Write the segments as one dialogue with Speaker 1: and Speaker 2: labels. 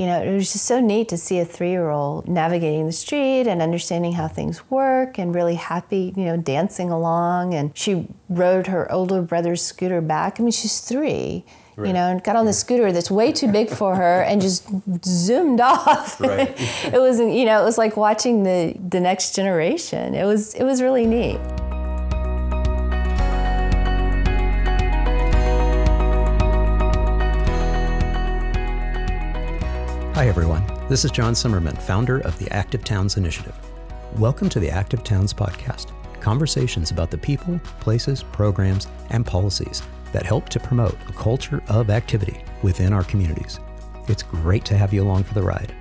Speaker 1: you know, it was just so neat to see a three year old navigating the street and understanding how things work and really happy, you know, dancing along. And she rode her older brother's scooter back. I mean, she's three. Right. You know, and got on the scooter that's way too big for her, and just zoomed off. Right. it was, you know, it was like watching the the next generation. It was, it was really neat.
Speaker 2: Hi, everyone. This is John Zimmerman, founder of the Active Towns Initiative. Welcome to the Active Towns Podcast conversations about the people, places, programs, and policies that help to promote a culture of activity within our communities. It's great to have you along for the ride.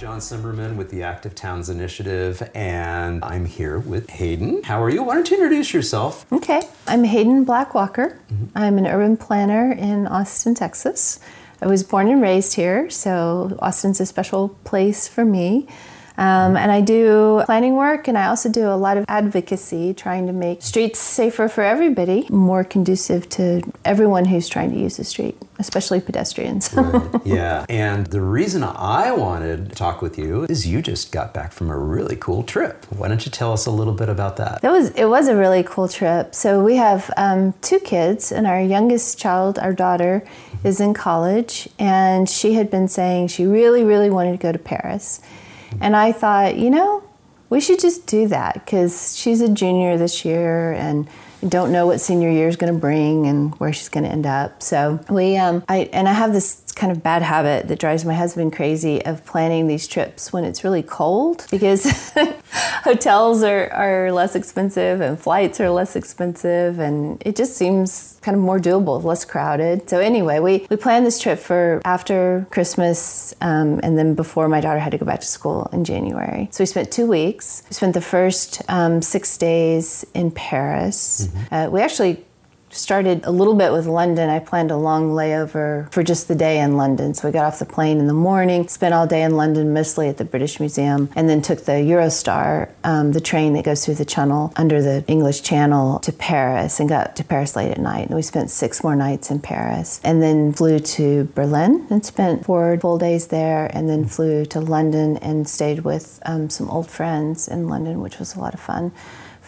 Speaker 2: John Zimmerman with the Active Towns Initiative, and I'm here with Heyden. How are you? Why don't you introduce yourself?
Speaker 1: Okay, I'm Heyden Black Walker. Mm-hmm. I'm an urban planner in Austin, Texas. I was born and raised here, so Austin's a special place for me. Um, and I do planning work and I also do a lot of advocacy, trying to make streets safer for everybody, more conducive to everyone who's trying to use the street, especially pedestrians.
Speaker 2: right. Yeah. And the reason I wanted to talk with you is you just got back from a really cool trip. Why don't you tell us a little bit about that?
Speaker 1: That was it was a really cool trip. So we have um, two kids, and our youngest child, our daughter, is in college, and she had been saying she really, really wanted to go to Paris. And I thought, you know, we should just do that because she's a junior this year and don't know what senior year is going to bring and where she's going to end up. So we, um, I, and I have this kind of bad habit that drives my husband crazy of planning these trips when it's really cold because hotels are, are less expensive and flights are less expensive and it just seems kind of more doable, less crowded. So anyway, we, we planned this trip for after Christmas um, and then before my daughter had to go back to school in January. So we spent two weeks. We spent the first um, six days in Paris. Mm-hmm. Uh, we actually started a little bit with London. I planned a long layover for just the day in London. So we got off the plane in the morning, spent all day in London, mostly at the British Museum, and then took the Eurostar, um, the train that goes through the channel under the English Channel to Paris and got to Paris late at night. And we spent six more nights in Paris and then flew to Berlin and spent four full days there and then flew to London and stayed with um, some old friends in London, which was a lot of fun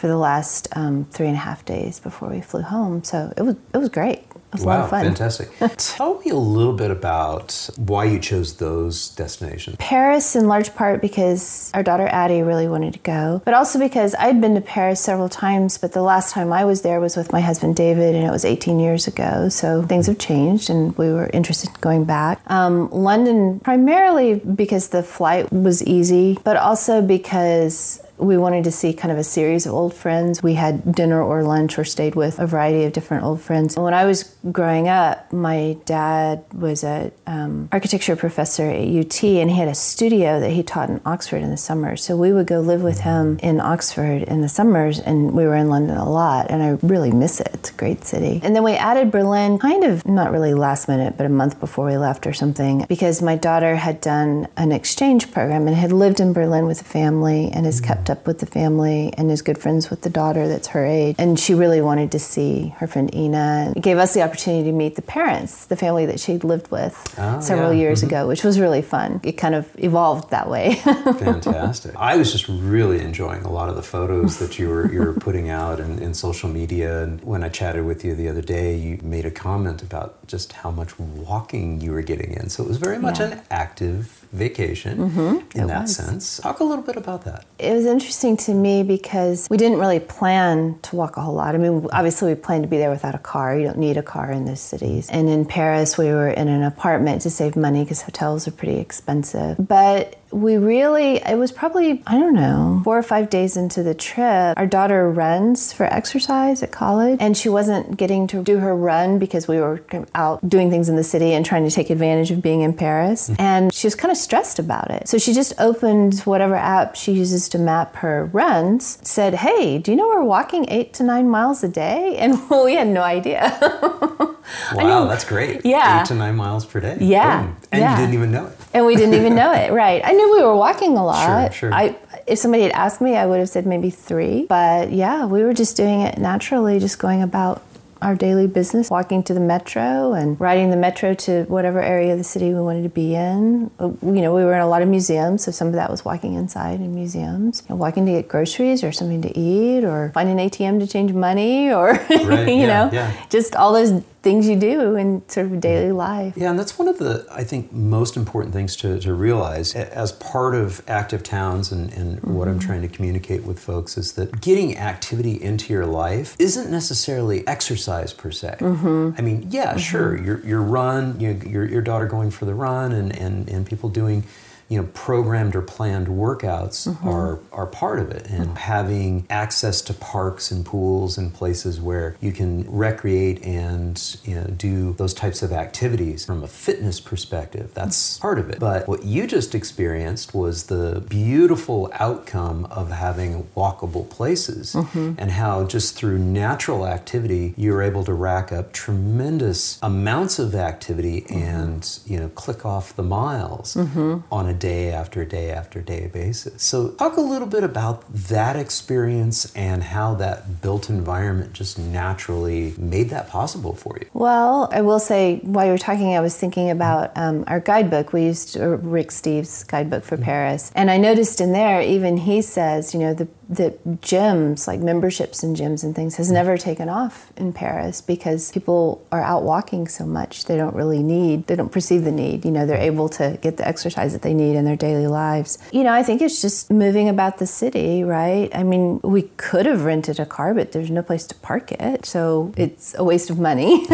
Speaker 1: for the last um, three and a half days before we flew home. So it was it was great. It was
Speaker 2: wow,
Speaker 1: a lot of fun.
Speaker 2: fantastic. Tell me a little bit about why you chose those destinations.
Speaker 1: Paris, in large part because our daughter Addie really wanted to go, but also because I'd been to Paris several times, but the last time I was there was with my husband David, and it was 18 years ago. So things have changed, and we were interested in going back. Um, London, primarily because the flight was easy, but also because we wanted to see kind of a series of old friends. We had dinner or lunch or stayed with a variety of different old friends. When I was growing up, my dad was an um, architecture professor at UT and he had a studio that he taught in Oxford in the summers. So we would go live with him in Oxford in the summers and we were in London a lot and I really miss it. It's a great city. And then we added Berlin kind of not really last minute, but a month before we left or something because my daughter had done an exchange program and had lived in Berlin with a family and has kept up with the family and is good friends with the daughter that's her age. And she really wanted to see her friend Ina. It gave us the opportunity to meet the parents, the family that she'd lived with oh, several yeah. years mm-hmm. ago, which was really fun. It kind of evolved that way.
Speaker 2: Fantastic. I was just really enjoying a lot of the photos that you were you were putting out in, in social media. And when I chatted with you the other day, you made a comment about just how much walking you were getting in. So it was very much yeah. an active vacation mm-hmm. in it that was. sense. Talk a little bit about that.
Speaker 1: It was interesting to me because we didn't really plan to walk a whole lot. I mean, obviously, we planned to be there without a car. You don't need a car in those cities. And in Paris, we were in an apartment to save money because hotels are pretty expensive. But we really, it was probably, I don't know, four or five days into the trip. Our daughter runs for exercise at college, and she wasn't getting to do her run because we were out doing things in the city and trying to take advantage of being in Paris. Mm-hmm. And she was kind of stressed about it. So she just opened whatever app she uses to map her runs, said, Hey, do you know we're walking eight to nine miles a day? And we had no idea.
Speaker 2: wow, that's great.
Speaker 1: Yeah.
Speaker 2: Eight to nine miles per day.
Speaker 1: Yeah.
Speaker 2: Boom. And
Speaker 1: yeah.
Speaker 2: you didn't even know it.
Speaker 1: And we didn't even know it, right. I we were walking a lot.
Speaker 2: Sure, sure.
Speaker 1: I, if somebody had asked me, I would have said maybe three. But yeah, we were just doing it naturally, just going about our daily business, walking to the metro and riding the metro to whatever area of the city we wanted to be in. Uh, You know, we were in a lot of museums, so some of that was walking inside in museums, you know, walking to get groceries or something to eat, or find an ATM to change money, or
Speaker 2: Right,
Speaker 1: you
Speaker 2: yeah,
Speaker 1: know,
Speaker 2: yeah.
Speaker 1: just all those things you do in sort of daily mm-hmm. life.
Speaker 2: Yeah, and that's one of the, I think, most important things to, to realize as part of active towns and, and what I'm mm-hmm. trying to communicate with folks is that getting activity into your life isn't necessarily exercise per se. Mm-hmm. I mean, yeah, sure, your, your run, you your, your daughter going for the run and, and, and people doing you know programmed or planned workouts mm-hmm. are are part of it. And mm-hmm. having access to parks and pools and places where you can recreate and you know do those types of activities from a fitness perspective that's mm-hmm. part of it. But what you just experienced was the beautiful outcome of having walkable places and how just through natural activity you're able to rack up tremendous amounts of activity and you know click off the miles on a day after day after day basis. So talk a little bit about that experience and how that built environment just naturally made that possible for you.
Speaker 1: Well, I will say, while you were talking, I was thinking about um, our guidebook. We used uh, Rick Steves' guidebook for Paris. And I noticed in there, even he says, you know, the, the gyms, like memberships in gyms and things, has mm. never taken off in Paris because people are out walking so much. They don't really need, they don't perceive the need. You know, they're able to get the exercise that they need in their daily lives. You know, I think it's just moving about the city, right? I mean, we could have rented a car, but there's no place to park it. So it's a waste of money.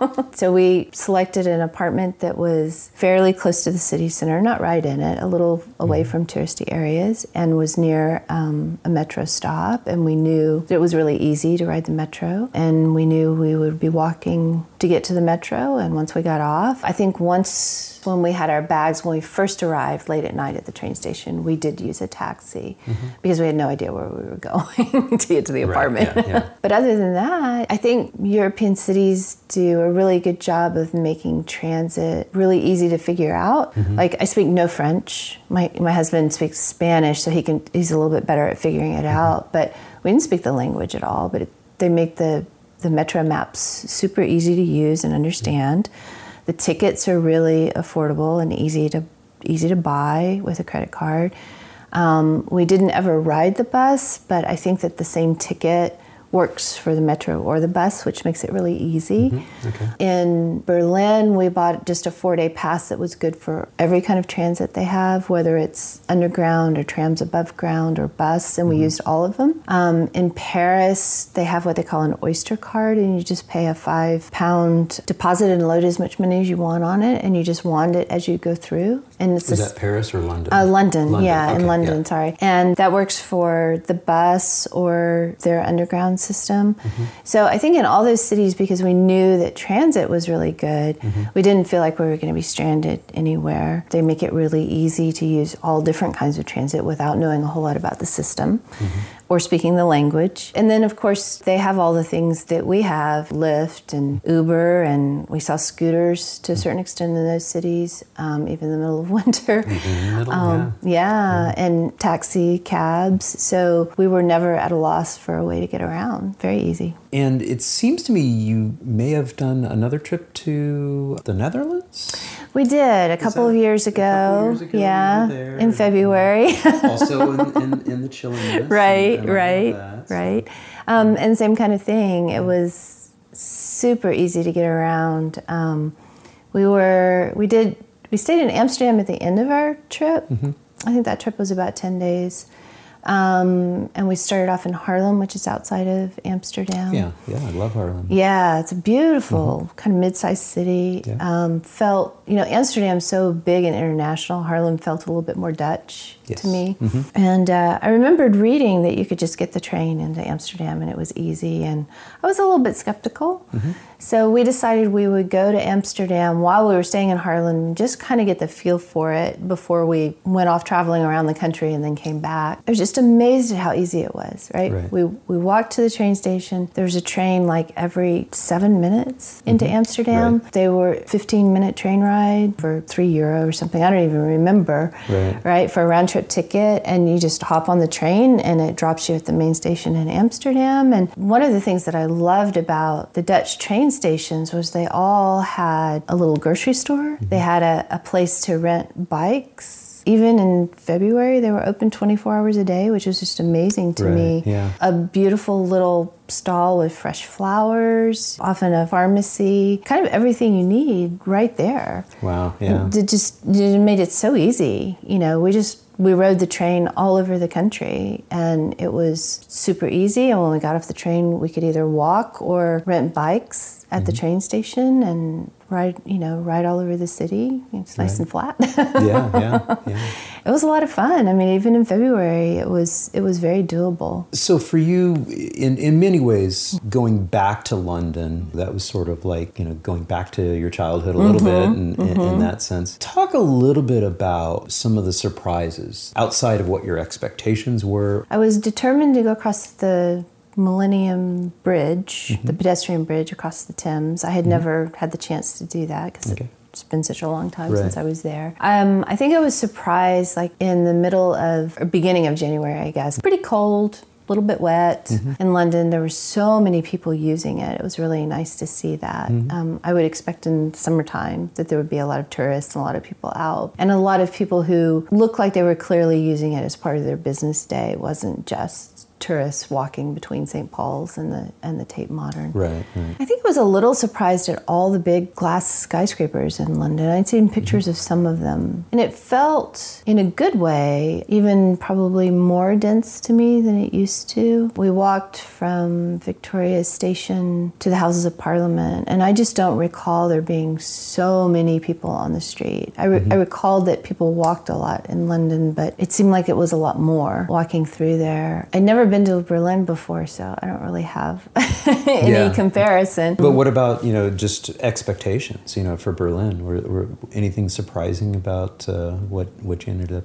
Speaker 1: So we selected an apartment that was fairly close to the city center, not right in it, a little away from touristy areas, and was near um, a metro stop. And we knew that it was really easy to ride the metro. And we knew we would be walking to get to the metro. And once we got off, I think once when we had our bags, when we first arrived late at night at the train station, we did use a taxi mm-hmm. because we had no idea where we were going to get to the
Speaker 2: Right,
Speaker 1: apartment.
Speaker 2: yeah, yeah.
Speaker 1: But other than that, I think European cities do a really good job of making transit really easy to figure out. Mm-hmm. Like I speak no French. My my husband speaks Spanish, so he can he's a little bit better at figuring it mm-hmm. out. But we didn't speak the language at all. But it, they make the the metro maps super easy to use and understand. The tickets are really affordable and easy to easy to buy with a credit card. Um, we didn't ever ride the bus, but I think that the same ticket works for the metro or the bus, which makes it really easy.
Speaker 2: Okay.
Speaker 1: In Berlin, we bought just a four day pass that was good for every kind of transit they have, whether it's underground or trams above ground or bus, and we used all of them. Um, in Paris, they have what they call an Oyster card, and you just pay a five pound deposit and load as much money as you want on it, and you just wand it as you go through. And it's
Speaker 2: Is
Speaker 1: a
Speaker 2: that Paris or London?
Speaker 1: uh, London, yeah,
Speaker 2: okay,
Speaker 1: in London,
Speaker 2: yeah.
Speaker 1: sorry. And that works for the bus or their underground system.
Speaker 2: Mm-hmm.
Speaker 1: So I think in all those cities, because we knew that transit was really good,
Speaker 2: Mm-hmm.
Speaker 1: we didn't feel like we were going to be stranded anywhere. They make it really easy to use all different kinds of transit without knowing a whole lot about the system.
Speaker 2: Mm-hmm.
Speaker 1: Or speaking the language. And then, of course, they have all the things that we have Lyft and Uber, and we saw scooters to a certain extent in those cities, um, even in the middle of winter.
Speaker 2: Middle,
Speaker 1: Um, yeah, and taxi cabs. So we were never at a loss for a way to get around. Very easy.
Speaker 2: And it seems to me you may have done another trip to the Netherlands?
Speaker 1: We did a couple of years ago.
Speaker 2: years ago
Speaker 1: yeah,
Speaker 2: there
Speaker 1: in February.
Speaker 2: also in, in, in the chilliness. and-
Speaker 1: right,
Speaker 2: and of
Speaker 1: right,
Speaker 2: that, so-
Speaker 1: right. Um, and same kind of thing. It was super easy to get around. Um, we were, we did, we stayed in Amsterdam at the end of our trip.
Speaker 2: Mm-hmm.
Speaker 1: I think that trip was about 10 days. Um, and we started off in Haarlem, which is outside of Amsterdam.
Speaker 2: Yeah, yeah, I love Haarlem.
Speaker 1: Yeah, it's a beautiful kind of mid-sized city.
Speaker 2: Mm-hmm. Yeah.
Speaker 1: Um, felt, you know, Amsterdam's so big and international. Haarlem felt a little bit more Dutch
Speaker 2: Yes.
Speaker 1: to me.
Speaker 2: Mm-hmm.
Speaker 1: And uh, I remembered reading that you could just get the train into Amsterdam and it was easy. And I was a little bit skeptical.
Speaker 2: Mm-hmm.
Speaker 1: So we decided we would go to Amsterdam while we were staying in Haarlem, just kind of get the feel for it before we went off traveling around the country and then came back. I was just amazed at how easy it was, right?
Speaker 2: Right.
Speaker 1: We, we walked to the train station. There was a train like every seven minutes into Amsterdam.
Speaker 2: Right.
Speaker 1: They were 15 minute train ride for three euro or something. I don't even remember,
Speaker 2: Right.
Speaker 1: right? For a round trip ticket. And you just hop on the train and it drops you at the main station in Amsterdam. And one of the things that I loved about the Dutch train stations was they all had a little grocery store. Mm-hmm. They had a, a place to rent bikes. Even in February, they were open 24 hours a day, which was just amazing to
Speaker 2: Right,
Speaker 1: me.
Speaker 2: yeah.
Speaker 1: A beautiful little stall with fresh flowers, often a pharmacy, kind of everything you need right there.
Speaker 2: Wow. Yeah.
Speaker 1: It just it made it so easy. You know, we just we rode the train all over the country and it was super easy. And when we got off the train we could either walk or rent bikes at the train station and ride you know ride all over the city it's nice and flat
Speaker 2: yeah. Yeah. Yeah.
Speaker 1: it was a lot of fun i mean even in february it was it was very doable
Speaker 2: So for you, in in many ways, going back to London, that was sort of like you know going back to your childhood a little
Speaker 1: Mm-hmm.
Speaker 2: bit, in, in, in that sense. Talk a little bit about some of the surprises outside of what your expectations were.
Speaker 1: I was determined to go across the Millennium Bridge, the pedestrian bridge across the Thames. I had never had the chance to do that because
Speaker 2: Okay.
Speaker 1: it's been such a long time
Speaker 2: Right.
Speaker 1: since I was there. Um, I think I was surprised, like in the middle of or beginning of January, I guess. Pretty cold. A little bit wet in London. There were so many people using it. It was really nice to see that. Um, I would expect in summertime that there would be a lot of tourists and a lot of people out, and a lot of people who looked like they were clearly using it as part of their business day. It wasn't just tourists walking between St. Paul's and the and the Tate Modern.
Speaker 2: Right. Right.
Speaker 1: I think I was a little surprised at all the big glass skyscrapers in London. I'd seen pictures of some of them, and it felt, in a good way, even probably more dense to me than it used to. We walked from Victoria Station to the Houses of Parliament, and I just don't recall there being so many people on the street. I, re- mm-hmm. I recalled that people walked a lot in London, but it seemed like it was a lot more walking through there. I'd never been to Berlin before, so I don't really have any
Speaker 2: Yeah.
Speaker 1: comparison.
Speaker 2: But what about you know just expectations? You know, for Berlin, were, were anything surprising about uh, what what you ended up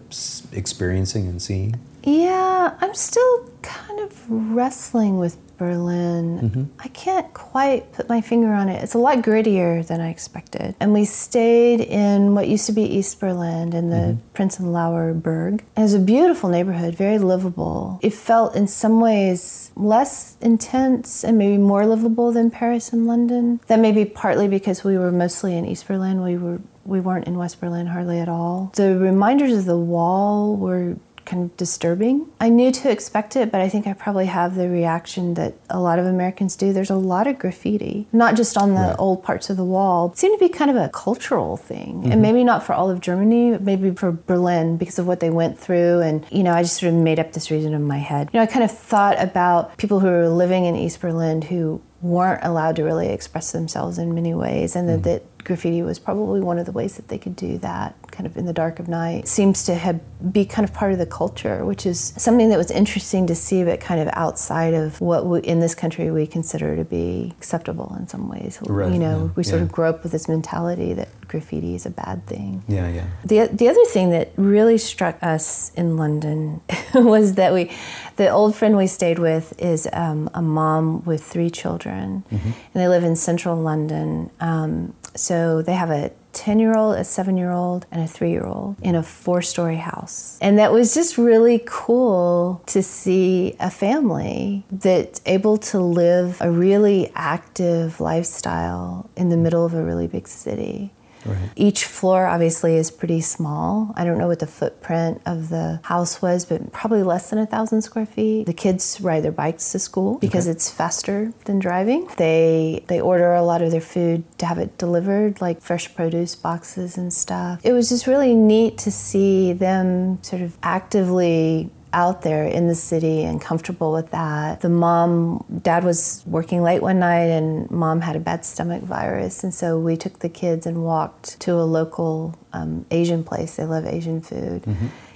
Speaker 2: experiencing and seeing?
Speaker 1: Yeah, I'm still kind of wrestling with Berlin. Mm-hmm. I can't quite put my finger on it. It's a lot grittier than I expected. And we stayed in what used to be East Berlin in the mm-hmm. Prenzlauer Berg. It was a beautiful neighborhood, very livable. It felt in some ways less intense and maybe more livable than Paris and London. That may be partly because we were mostly in East Berlin. We were we weren't in West Berlin hardly at all. The reminders of the wall were kind of disturbing. I knew to expect it, but I think I probably have the reaction that a lot of Americans do. There's a lot of graffiti, not just on the
Speaker 2: Right.
Speaker 1: old parts of the wall. It seemed to be kind of a cultural thing, and mm-hmm. maybe not for all of Germany, but maybe for Berlin because of what they went through. And you know, I just sort of made up this reason in my head. You know, I kind of thought about people who were living in East Berlin who weren't allowed to really express themselves in many ways, and that, mm-hmm. that graffiti was probably one of the ways that they could do that kind of in the dark of night seems to have be kind of part of the culture which is something that was interesting to see but kind of outside of what we, in this country we consider to be acceptable in some ways
Speaker 2: Right,
Speaker 1: you know
Speaker 2: yeah,
Speaker 1: we sort
Speaker 2: yeah.
Speaker 1: of grew up with this mentality that graffiti is a bad thing
Speaker 2: Yeah, yeah.
Speaker 1: the, the other thing that really struck us in London was that we, the old friend we stayed with is um, a mom with three children, and they live in central London. Um, so they have a 10 year old, a seven year old, and a three year old in a four story house. And that was just really cool to see a family that's able to live a really active lifestyle in the middle of a really big city.
Speaker 2: Right.
Speaker 1: Each floor obviously is pretty small. I don't know what the footprint of the house was, but probably less than a thousand square feet. The kids ride their bikes to school because it's faster than driving. They they order a lot of their food to have it delivered, like fresh produce boxes and stuff. It was just really neat to see them sort of actively out there in the city and comfortable with that. The mom, dad was working late one night and mom had a bad stomach virus. And so we took the kids and walked to a local um, Asian place. They love Asian food.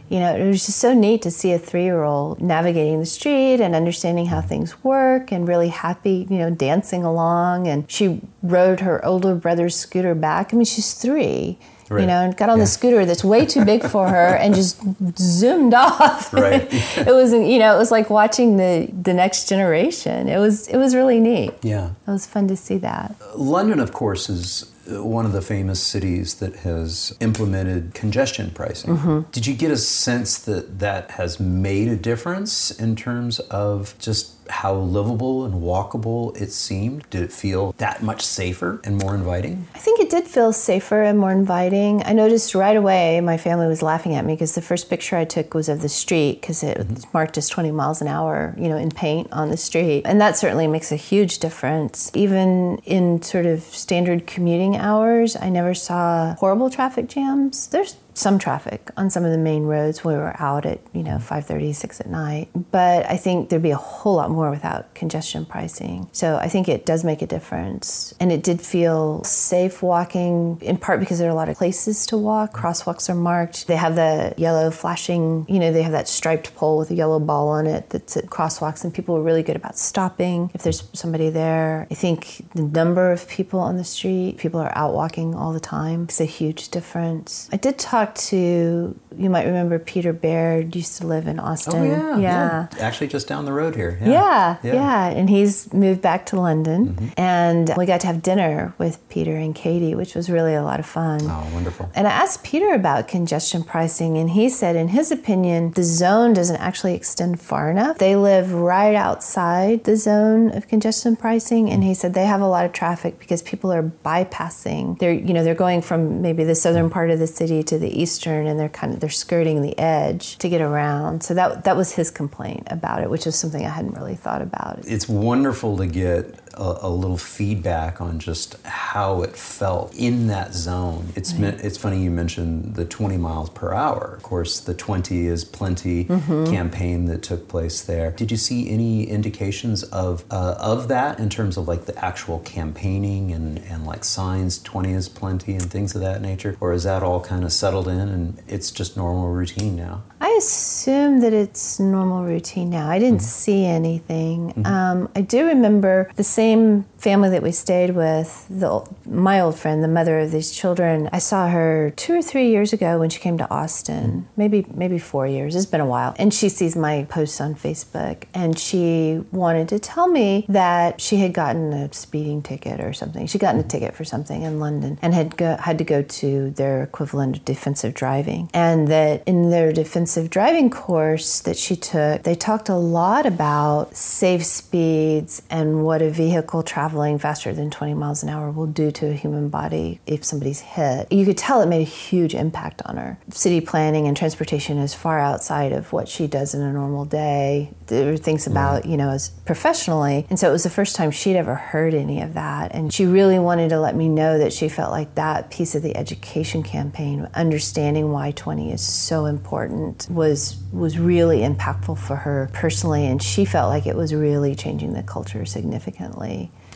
Speaker 1: You know, it was just so neat to see a three year old navigating the street and understanding how things work and really happy, you know, dancing along. And she rode her older brother's scooter back. I mean, she's three.
Speaker 2: Right.
Speaker 1: You know, and got on
Speaker 2: Yeah.
Speaker 1: the scooter that's way too big for her and just zoomed off.
Speaker 2: Right.
Speaker 1: it was, you know, it was like watching the the next generation. It was it was really neat.
Speaker 2: Yeah.
Speaker 1: It was fun to see that.
Speaker 2: London, of course, is uh, one of the famous cities that has implemented congestion pricing.
Speaker 1: Mm-hmm.
Speaker 2: Did you get a sense that that has made a difference in terms of just how livable and walkable it seemed? Did it feel that much safer and more inviting?
Speaker 1: I think it did feel safer and more inviting. I noticed right away my family was laughing at me because the first picture I took was of the street because it mm-hmm. was marked as 20 miles an hour, you know, in paint on the street. And that certainly makes a huge difference. Even in sort of standard commuting hours, I never saw horrible traffic jams. There's some traffic on some of the main roads we were out at you know mm-hmm. 5.30 6 at night. But i think there'd be a whole lot more without congestion pricing. So i think it does make a difference. And it did feel safe walking in part because there are a lot of places to walk. Mm-hmm. Crosswalks are marked. They have the yellow flashing you know they have that striped pole with a yellow ball on it that's at crosswalks and people are really good about stopping. If there's somebody there i think the number of people on the street people are out walking all the time It's a huge difference. I did talk to you might remember peter baird used to live in austin
Speaker 2: Oh,
Speaker 1: yeah. Yeah.
Speaker 2: Actually, just down the road here.
Speaker 1: Yeah, yeah, And he's moved back to London. Mm-hmm. And we got to have dinner with Peter and Katie, which was really a lot of fun.
Speaker 2: Oh, wonderful.
Speaker 1: And I asked Peter about congestion pricing, and he said, in his opinion, the zone doesn't actually extend far enough. They live right outside the zone of congestion pricing, and he said they have a lot of traffic because people are bypassing. They're, you know, they're going from maybe the southern part of the city to the eastern, and they're kind of they're skirting the edge to get around. So that that was his complaint about it, which is something I hadn't really thought about.
Speaker 2: It's wonderful to get a, a little feedback on just how it felt in that zone. It's meant, it's funny you mentioned the 20 miles per hour. Of course, the 20 is plenty campaign that took place there. Did you see any indications of uh, of that in terms of like the actual campaigning and and like signs 20 is plenty and things of that nature, or is that all kind of settled in and it's just normal routine now?
Speaker 1: I assume that it's normal routine now. I didn't see anything. Um, I do remember the same family that we stayed with, the, my old friend, the mother of these children. I saw her two or three years ago when she came to Austin, maybe maybe four years. It's been a while. And she sees my posts on Facebook, and she wanted to tell me that she had gotten a speeding ticket or something. She'd gotten a ticket for something in London and had go, had to go to their equivalent of defensive driving, and that in their defensive driving course that she took, they talked a lot about safe speeds and what a vehicle traveling faster than 20 miles an hour will do to a human body if somebody's hit. You could tell it made a huge impact on her. City planning and transportation is far outside of what she does in a normal day. There are things mm. about, you know, as professionally. And so it was the first time she'd ever heard any of that. And she really wanted to let me know that she felt like that piece of the education campaign, understanding why 20 is so important, was was really impactful for her personally. And she felt like it was really changing the culture significantly.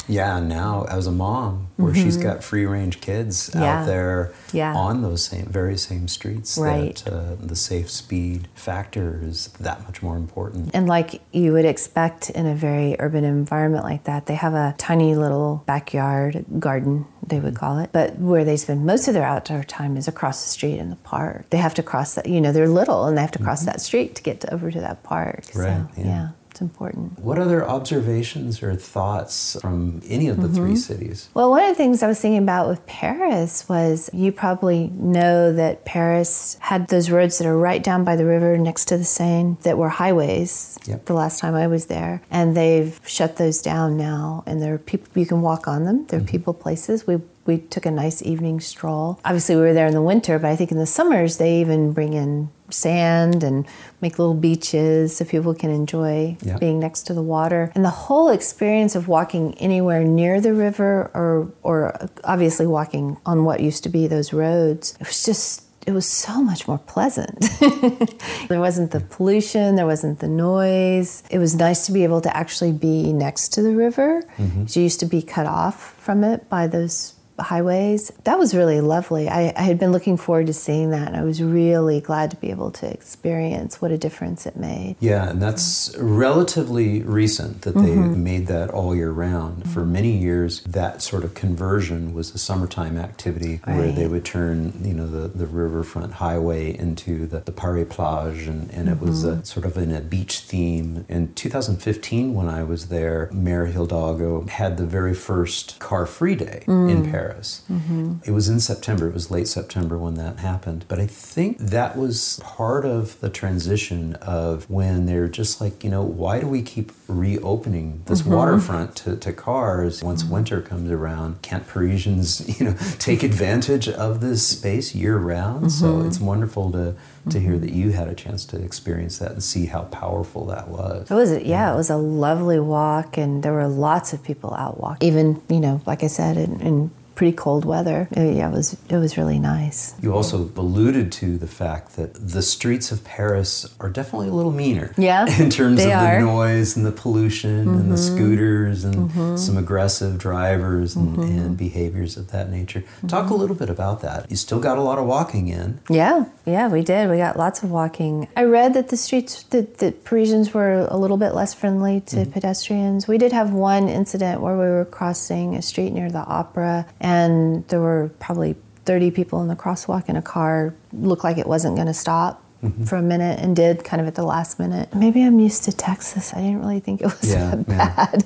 Speaker 2: Yeah, now as a mom, where she's got free range kids
Speaker 1: Mm-hmm. Yeah.
Speaker 2: out there
Speaker 1: Yeah.
Speaker 2: on those same very same streets,
Speaker 1: Right.
Speaker 2: that uh, the safe speed factor is that much more important.
Speaker 1: And like you would expect in a very urban environment like that, they have a tiny little backyard garden, they would call it. But where they spend most of their outdoor time is across the street in the park. They have to cross that, you know, they're little and they have to cross that street to get to, over to that park.
Speaker 2: Mm-hmm. Right,
Speaker 1: So,
Speaker 2: yeah.
Speaker 1: yeah. It's important.
Speaker 2: What other observations or thoughts from any of the three
Speaker 1: Mm-hmm.
Speaker 2: cities?
Speaker 1: Well, one of the things I was thinking about with Paris was you probably know that Paris had those roads that are right down by the river next to the Seine that were highways
Speaker 2: Yep.
Speaker 1: the last time I was there. And they've shut those down now. And there are people, you can walk on them. There are people places. We we took a nice evening stroll. Obviously, we were there in the winter, but I think in the summers they even bring in sand and make little beaches so people can enjoy
Speaker 2: Yeah.
Speaker 1: being next to the water. And the whole experience of walking anywhere near the river or or obviously walking on what used to be those roads, it was just it was so much more pleasant. there wasn't the pollution, there wasn't the noise. It was nice to be able to actually be next to the river. Mm-hmm. You used to be cut off from it by those highways. That was really lovely. I, I, had been looking forward to seeing that, and I was really glad to be able to experience what a difference it made.
Speaker 2: Yeah, and that's relatively recent that they mm-hmm. made that all year round. For many years, that sort of conversion was a summertime activity right. where they would turn, you know, the, the riverfront highway into the, the Paris Plage, and, and mm-hmm. it was a, mm-hmm. sort of in a beach theme. In 2015, when I was there, Mayor Hidalgo had the very first car-free day mm. in Paris. Paris. Mm-hmm. It was in September, it was late September when that happened. But I think that was part of the transition of when they're just like, you know, why do we keep reopening this mm-hmm. waterfront to, to cars once mm-hmm. winter comes around? Can't Parisians, you know, take advantage of this space year round? So mm-hmm. it's wonderful to to hear that you had a chance to experience that and see how powerful that was.
Speaker 1: It was, yeah, it was a lovely walk, and there were lots of people out walking. Even, you know, like I said, in, in pretty cold weather. Uh, yeah, it was it was really nice.
Speaker 2: You also alluded to the fact that the streets of Paris are definitely a little meaner.
Speaker 1: Yeah,
Speaker 2: in terms of are. the noise and the pollution mm-hmm. and the mm-hmm. scooters and mm-hmm. some aggressive drivers and, mm-hmm. and, behaviors of that nature. Talk a mm-hmm. little bit about that. You still got a lot of walking in.
Speaker 1: Yeah, yeah, we did. We got lots of walking. I read that the streets that, that Parisians were a little bit less friendly to mm-hmm. pedestrians. We did have one incident where we were crossing a street near the opera and there were probably 30 people in the crosswalk and a car looked like it wasn't going to stop mm-hmm. for a minute and did kind of at the last minute. Maybe I'm used to Texas. I didn't really think it was yeah, that bad.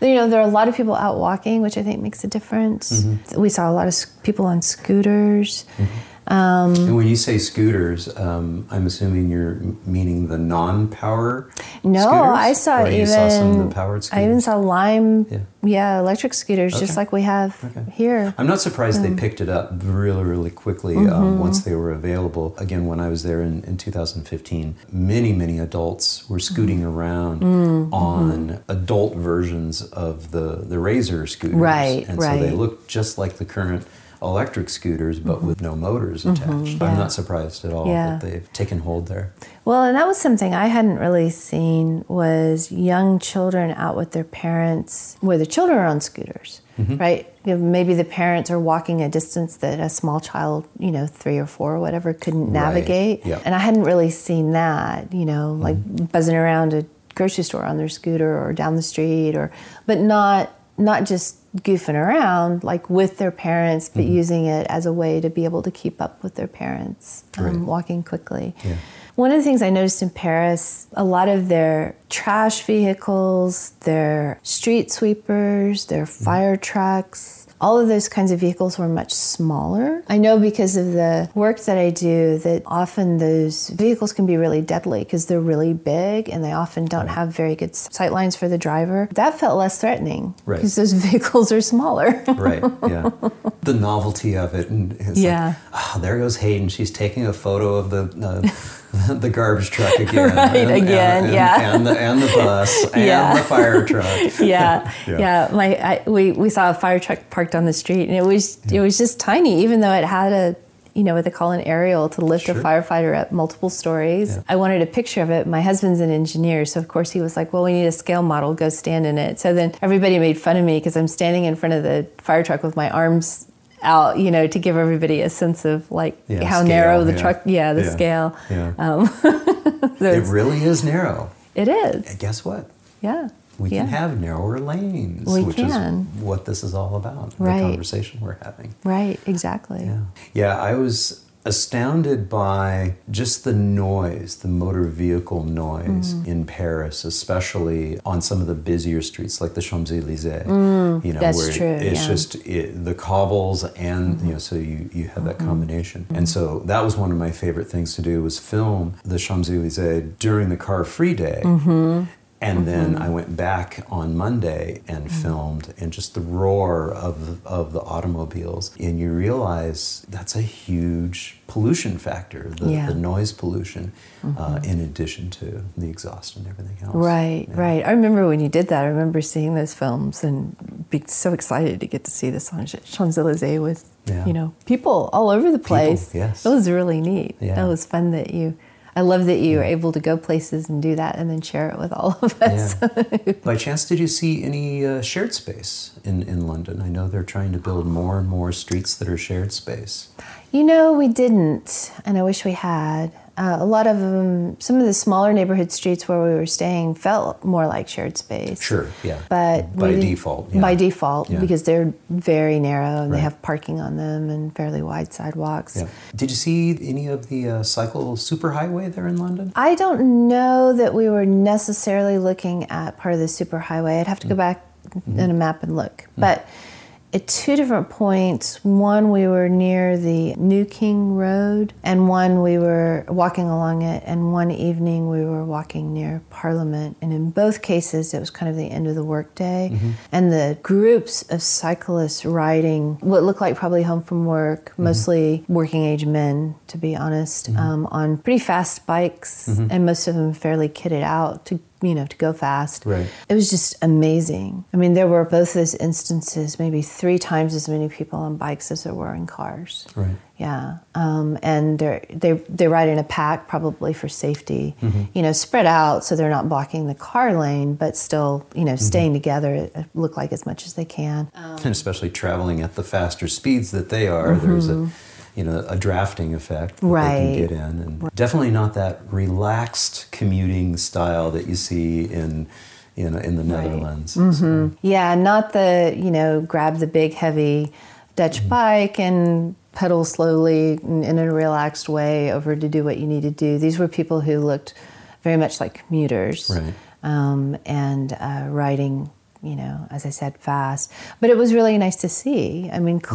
Speaker 1: Yeah. you know, there are a lot of people out walking, which I think makes a difference. Mm-hmm. We saw a lot of people on scooters. Mm-hmm.
Speaker 2: Um, and when you say scooters, um, I'm assuming you're meaning the non-power.
Speaker 1: No,
Speaker 2: scooters?
Speaker 1: I saw
Speaker 2: or
Speaker 1: even.
Speaker 2: saw some of the powered
Speaker 1: scooters? I even saw Lime. Yeah. Yeah, electric scooters, okay. just like we have okay. here.
Speaker 2: I'm not surprised they picked it up really, really quickly um, mm-hmm. um, once they were available. Again, when I was there in, in 2015, many, many adults were scooting mm-hmm. around mm-hmm. on adult versions of the the Razor scooters,
Speaker 1: right?
Speaker 2: And
Speaker 1: right.
Speaker 2: so they looked just like the current electric scooters, but mm-hmm. with no motors mm-hmm. attached. Mm-hmm, yeah. I'm not surprised at all yeah. that they've taken hold there.
Speaker 1: Well, and that was something I hadn't really seen was young children out with their parents, where the children are on scooters, mm-hmm. right? You know, maybe the parents are walking a distance that a small child, you know, three or four or whatever, couldn't navigate. Right. Yep. And I hadn't really seen that, you know, like mm-hmm. buzzing around a grocery store on their scooter or down the street or but not not just goofing around like with their parents but mm-hmm. using it as a way to be able to keep up with their parents um, right. walking quickly yeah. one of the things i noticed in paris a lot of their trash vehicles their street sweepers their mm-hmm. fire trucks all of those kinds of vehicles were much smaller. I know because of the work that I do that often those vehicles can be really deadly because they're really big and they often don't have very good sight lines for the driver. That felt less threatening because right. those vehicles are smaller.
Speaker 2: right, yeah. The novelty of it. And yeah. Like, oh, there goes Heyden. She's taking a photo of the. Uh, the garbage truck again.
Speaker 1: right,
Speaker 2: and,
Speaker 1: again,
Speaker 2: and,
Speaker 1: yeah.
Speaker 2: And the, and the bus and yeah. the fire truck.
Speaker 1: yeah, yeah. yeah. My, I, we, we saw a fire truck parked on the street and it was, yeah. it was just tiny, even though it had a, you know, what they call an aerial to lift sure. a firefighter up multiple stories. Yeah. I wanted a picture of it. My husband's an engineer, so of course he was like, "Well, we need a scale model. Go stand in it." So then everybody made fun of me because I'm standing in front of the fire truck with my arms out, you know, to give everybody a sense of like yeah, how scale, narrow the yeah. truck, yeah, the yeah. scale. Yeah. Um,
Speaker 2: so it really is narrow.
Speaker 1: It is.
Speaker 2: And guess what?
Speaker 1: Yeah.
Speaker 2: We can have narrower lanes,
Speaker 1: we
Speaker 2: which
Speaker 1: can.
Speaker 2: is what this is all about.
Speaker 1: Right.
Speaker 2: The conversation we're having.
Speaker 1: Right. Exactly.
Speaker 2: Yeah. Yeah. I was astounded by just the noise, the motor vehicle noise mm. in Paris, especially on some of the busier streets like the Champs Elysees.
Speaker 1: Mm, you know, that's where true,
Speaker 2: it's
Speaker 1: yeah.
Speaker 2: just it, the cobbles and mm-hmm. you know, so you you have that mm-hmm. combination. Mm-hmm. And so that was one of my favorite things to do was film the Champs Elysees during the car free day. Mm-hmm. And mm-hmm. then I went back on Monday and mm-hmm. filmed, and just the roar of the, of the automobiles, and you realize that's a huge pollution factor, the, yeah. the noise pollution, uh, mm-hmm. uh, in addition to the exhaust and everything else.
Speaker 1: Right, yeah. right. I remember when you did that. I remember seeing those films and being so excited to get to see the Champs Elysees with yeah. you know people all over the place.
Speaker 2: People, yes,
Speaker 1: it was really neat. Yeah. It was fun that you I love that you were able to go places and do that and then share it with all of us.
Speaker 2: Yeah. By chance, did you see any uh, shared space in, in London? I know they're trying to build more and more streets that are shared space.
Speaker 1: You know, we didn't, and I wish we had. Uh, a lot of them, some of the smaller neighborhood streets where we were staying felt more like shared space.
Speaker 2: Sure, yeah.
Speaker 1: But
Speaker 2: by default. Yeah.
Speaker 1: By default,
Speaker 2: Yeah.
Speaker 1: because they're very narrow and they have parking on them and fairly wide sidewalks.
Speaker 2: Yeah. Did you see any of the uh, cycle superhighway there in London?
Speaker 1: I don't know that we were necessarily looking at part of the superhighway. I'd have to
Speaker 2: Mm.
Speaker 1: go back
Speaker 2: Mm-hmm.
Speaker 1: in a map and look. But at two different points, one we were near the New King Road, and one we were walking along it, and one evening we were walking near Parliament. And in both cases, it was kind of the end of the workday,
Speaker 2: Mm-hmm.
Speaker 1: and the groups of cyclists riding what looked like probably home from work,
Speaker 2: Mm-hmm.
Speaker 1: mostly working age men, to be honest, um, on pretty fast bikes,
Speaker 2: Mm-hmm.
Speaker 1: and most of them fairly kitted out to you know to go fast.
Speaker 2: Right.
Speaker 1: It was just amazing. I mean, there were both those instances, maybe three times as many people on bikes as there were in cars.
Speaker 2: Right.
Speaker 1: Yeah, um, and they're they they ride in a pack probably for safety.
Speaker 2: Mm-hmm.
Speaker 1: You know, spread out so they're not blocking the car lane, but still, you
Speaker 2: Mm-hmm.
Speaker 1: know, staying together. uh, Look like as much as they can.
Speaker 2: and especially traveling at the faster speeds that they are, there's a you know a drafting effect that they
Speaker 1: Mm-hmm.
Speaker 2: Can get in, and definitely not that relaxed commuting style that you see in in, in the Netherlands.
Speaker 1: Mm-hmm.
Speaker 2: So,
Speaker 1: Yeah, not the, you know, grab the big heavy Dutch
Speaker 2: Mm-hmm.
Speaker 1: bike and pedal slowly in, in a relaxed way over to do what you need to do. These were people who looked very much like commuters
Speaker 2: Right.
Speaker 1: um, and uh, riding, you know, as I said, fast. But it was really nice to see. I mean,
Speaker 2: Mm-hmm.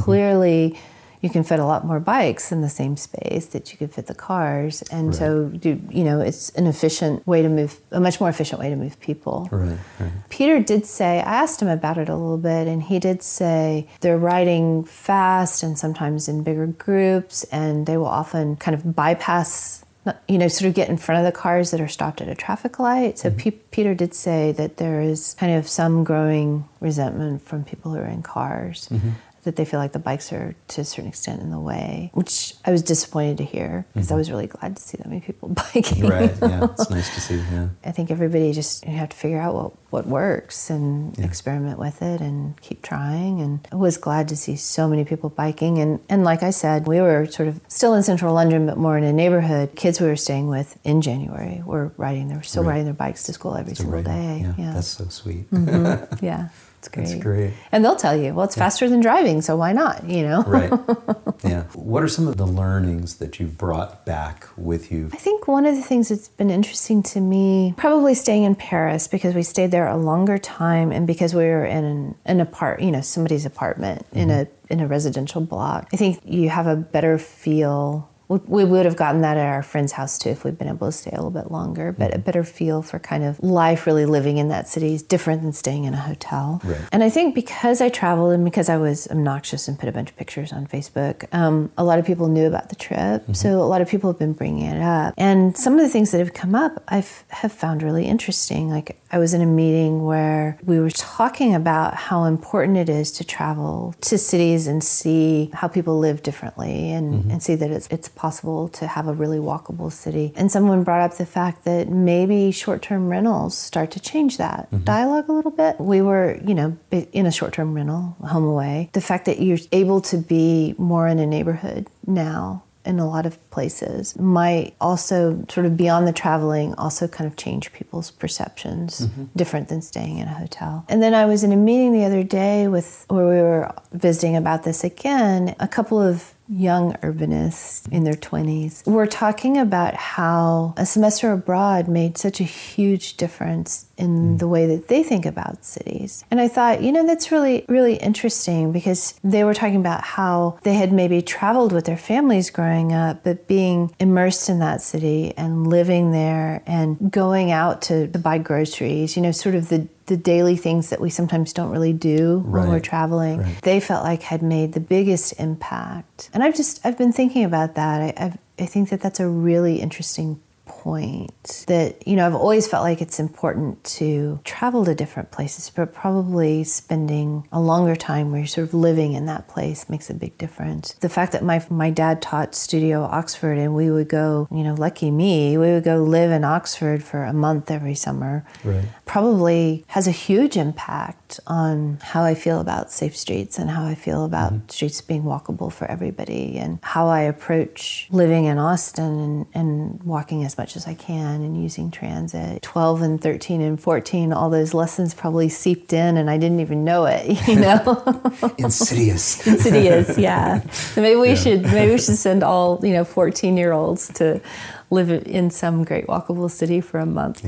Speaker 1: You can fit a lot more bikes in the same space that you could fit the cars, and
Speaker 2: Right.
Speaker 1: so do, you know it's an efficient way to move, a much more efficient way to move people.
Speaker 2: Right, right.
Speaker 1: Peter did say, I asked him about it a little bit, and he did say they're riding fast and sometimes in bigger groups, and they will often kind of bypass, you know, sort of get in front of the cars that are stopped at a traffic light. So mm-hmm. Pe- Peter did say that there is kind of some growing resentment from people who are in cars. Mm-hmm. That they feel like the bikes are to a certain extent in the way, which I was disappointed to hear because I mm-hmm. was really glad to see that many people biking.
Speaker 2: Right, yeah, it's nice to see. Yeah,
Speaker 1: I think everybody just you have to figure out what, what works and
Speaker 2: Yeah.
Speaker 1: experiment with it and keep trying. And I was glad to see so many people biking. And, and like I said, we were sort of still in central London, but more in a neighborhood. Kids we were staying with in January were riding, they were still
Speaker 2: Right.
Speaker 1: riding their bikes to school every single day.
Speaker 2: Yeah,
Speaker 1: Yeah.
Speaker 2: that's so sweet. Mm-hmm.
Speaker 1: yeah. It's great.
Speaker 2: That's great.
Speaker 1: And they'll tell you, well, it's faster than driving, so why not? You know?
Speaker 2: right. Yeah. What are some of the learnings that you've brought back with you?
Speaker 1: I think one of the things that's been interesting to me, probably staying in Paris because we stayed there a longer time and because we were in an, an apart, you know, somebody's apartment in mm-hmm. a in a residential block. I think you have a better feel. We would have gotten that at our friend's house too if we'd been able to stay a little bit longer, but a better feel for kind of life really living in that city is different than staying in a hotel.
Speaker 2: Right.
Speaker 1: And I think because I traveled and because I was obnoxious and put a bunch of pictures on Facebook, um, a lot of people knew about the trip. So a lot of people have been bringing it up. And some of the things that have come up, I've found really interesting. Like I was in a meeting where we were talking about how important it is to travel to cities and see how people live differently and, and see that it's, it's possible to have a really walkable city. And someone brought up the fact that maybe short-term rentals start to change that mm-hmm. dialogue a little bit. We were, you know, in a short-term rental, HomeAway. The fact that you're able to be more in a neighborhood now in a lot of places might also sort of beyond the traveling also kind of change people's perceptions mm-hmm. different than staying in a hotel and then i was in a meeting the other day with where we were visiting about this again a couple of young urbanists in their 20s were talking about how a semester abroad made such a huge difference in mm. the way that they think about cities. And I thought, you know, that's really, really interesting because they were talking about how they had maybe traveled with their families growing up, but being immersed in that city and living there and going out to, to buy groceries, you know, sort of the the daily things that we sometimes don't really do when we're traveling
Speaker 2: Right.
Speaker 1: they felt like had made the biggest impact and i've just i've been thinking about that I, I've, I think that that's a really interesting point that, you know, I've always felt like it's important to travel to different places, but probably spending a longer time where you're sort of living in that place makes a big difference. The fact that my, my dad taught Studio Oxford and we would go, you know, lucky me, we would go live in Oxford for a month every summer,
Speaker 2: Right.
Speaker 1: probably has a huge impact on how I feel about safe streets and how I feel about mm-hmm. streets being walkable for everybody and how I approach living in Austin and, and walking as much as I can and using transit. 12 and 13 and 14, all those lessons probably seeped in and I didn't even know it, you know?
Speaker 2: Insidious.
Speaker 1: Insidious, yeah. So maybe we should maybe we should send all, you know, 14 year olds to live in some great walkable city for a month.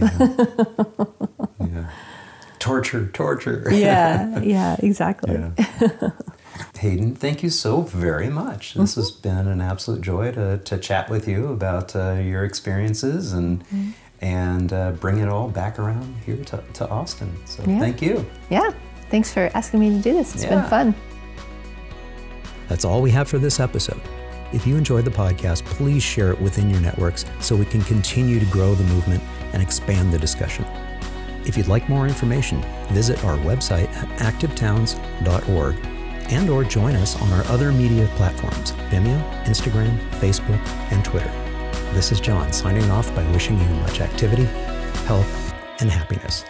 Speaker 2: yeah. Torture, torture.
Speaker 1: yeah, yeah, exactly.
Speaker 2: Yeah. Heyden, thank you so very much. This has been an absolute joy to, to chat with you about uh, your experiences and and uh, bring it all back around here to, to Austin. So
Speaker 1: Yeah.
Speaker 2: thank you.
Speaker 1: Yeah. Thanks for asking me to do this. It's
Speaker 2: Yeah.
Speaker 1: been fun.
Speaker 3: That's all we have for this episode. If you enjoyed the podcast, please share it within your networks so we can continue to grow the movement and expand the discussion. If you'd like more information, visit our website at activetowns.org and or join us on our other media platforms, Vimeo, Instagram, Facebook, and Twitter. This is John signing off by wishing you much activity, health, and happiness.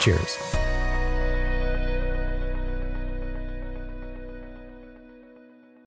Speaker 3: Cheers.